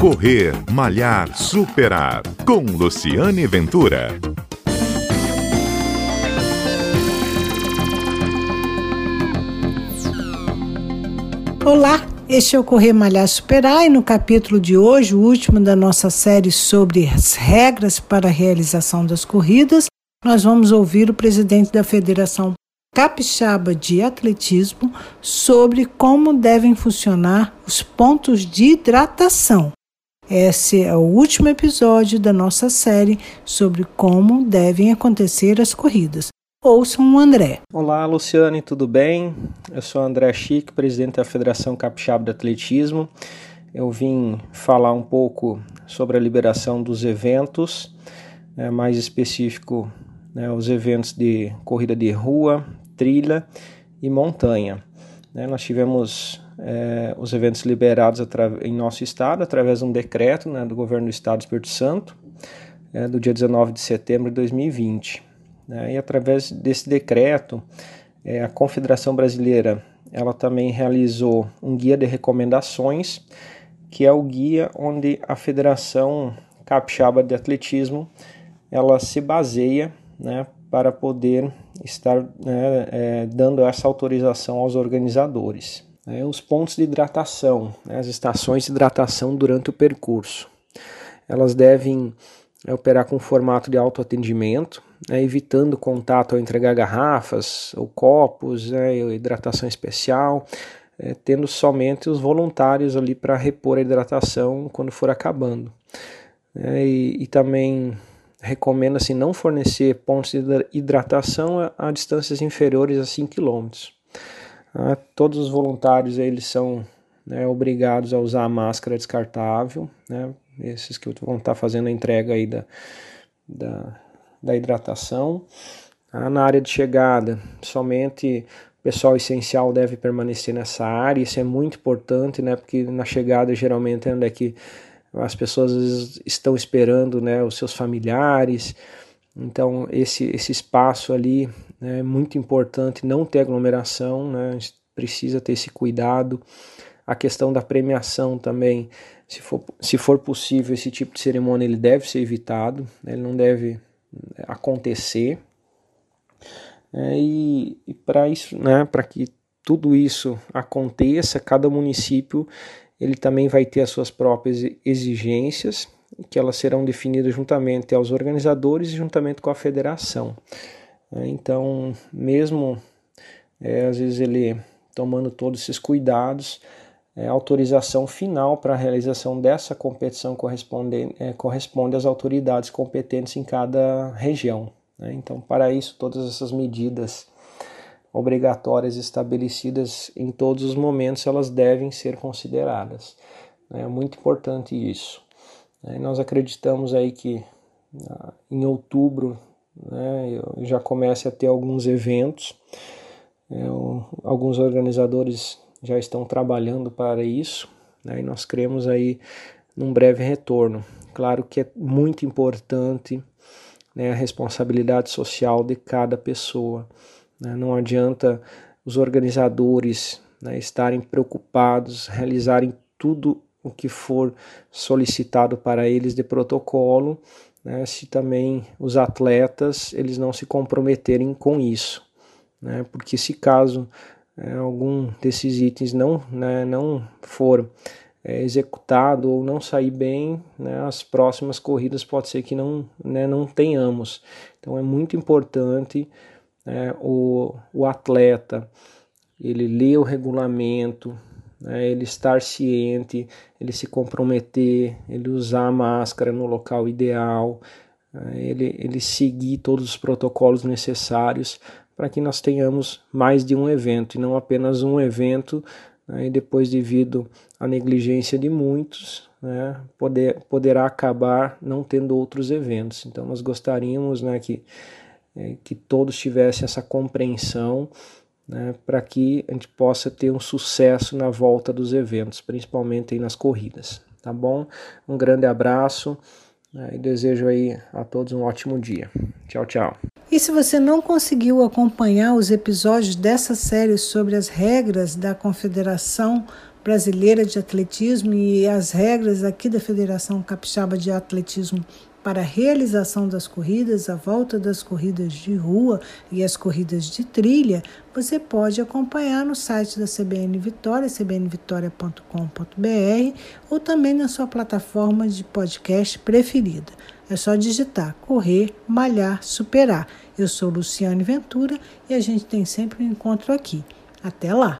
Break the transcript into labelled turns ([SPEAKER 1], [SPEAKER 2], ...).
[SPEAKER 1] Correr, Malhar, Superar. Com Luciane Ventura.
[SPEAKER 2] Olá, este é o Correr Malhar Superar e no capítulo de hoje, o último da nossa série sobre as regras para a realização das corridas, nós vamos ouvir o presidente da Federação Capixaba de Atletismo sobre como devem funcionar os pontos de hidratação. Esse é o último episódio da nossa série sobre como devem acontecer as corridas. Ouçam o André.
[SPEAKER 3] Olá, Luciane, tudo bem? Eu sou André Chique, presidente da Federação Capixaba de Atletismo. Eu vim falar um pouco sobre a liberação dos eventos, né, mais específico, né, os eventos de corrida de rua, trilha e montanha. Né, nós tivemos é, os eventos liberados em nosso estado através de um decreto né, do governo do estado do Espírito Santo, é, do dia 19 de setembro de 2020. Né? E através desse decreto, é, a Confederação Brasileira ela também realizou um guia de recomendações, que é o guia onde a Federação Capixaba de Atletismo ela se baseia né, para poder estar né, é, dando essa autorização aos organizadores. É, os pontos de hidratação, né, as estações de hidratação durante o percurso. Elas devem é, operar com formato de autoatendimento, né, evitando contato ao entregar garrafas ou copos, né, hidratação especial, é, tendo somente os voluntários ali para repor a hidratação quando for acabando. É, e, e, também recomenda-se não fornecer pontos de hidratação a, a distâncias inferiores a 5 km. Ah, todos os voluntários eles são né, obrigados a usar a máscara descartável, né, esses que vão estar fazendo a entrega aí da, da da hidratação. Ah, na área de chegada, somente o pessoal essencial deve permanecer nessa área, isso é muito importante, né? Porque na chegada geralmente é é que as pessoas estão esperando, né? Os seus familiares. Então esse esse espaço ali né, é muito importante, não ter aglomeração, né? A gente precisa ter esse cuidado. A questão da premiação também, se for, se for possível, esse tipo de cerimônia ele deve ser evitado, né? ele não deve acontecer. É, e, e para isso, né, para que tudo isso aconteça, cada município ele também vai ter as suas próprias exigências, que elas serão definidas juntamente aos organizadores e juntamente com a federação. É, então, mesmo é, às vezes ele tomando todos esses cuidados, é, autorização final para a realização dessa competição corresponde, é, corresponde às autoridades competentes em cada região. Né? Então, para isso, todas essas medidas obrigatórias estabelecidas em todos os momentos, elas devem ser consideradas. Né? É muito importante isso. Né? Nós acreditamos aí que ah, em outubro né, já comece a ter alguns eventos. É, alguns organizadores já estão trabalhando para isso, né, e nós cremos aí num breve retorno. Claro que é muito importante né, a responsabilidade social de cada pessoa. Né, não adianta os organizadores né, estarem preocupados, realizarem tudo o que for solicitado para eles de protocolo, né, se também os atletas eles não se comprometerem com isso, né, porque se caso é, algum desses itens não, né, não for é, executado ou não sair bem, né, as próximas corridas pode ser que não, né, não tenhamos. Então é muito importante né, o, o atleta ele ler o regulamento, né, ele estar ciente, ele se comprometer, ele usar a máscara no local ideal, né, ele, ele seguir todos os protocolos necessários para que nós tenhamos mais de um evento e não apenas um evento né, e depois devido à negligência de muitos né, poder, poderá acabar não tendo outros eventos. Então nós gostaríamos né, que, é, que todos tivessem essa compreensão né, para que a gente possa ter um sucesso na volta dos eventos, principalmente nas corridas. Tá bom? Um grande abraço né, e desejo aí a todos um ótimo dia. Tchau, tchau.
[SPEAKER 2] E se você não conseguiu acompanhar os episódios dessa série sobre as regras da Confederação Brasileira de Atletismo e as regras aqui da Federação Capixaba de Atletismo para a realização das corridas, a volta das corridas de rua e as corridas de trilha, você pode acompanhar no site da CBN Vitória, cbnvitoria.com.br ou também na sua plataforma de podcast preferida. É só digitar correr, malhar, superar. Eu sou Luciane Ventura e a gente tem sempre um encontro aqui. Até lá!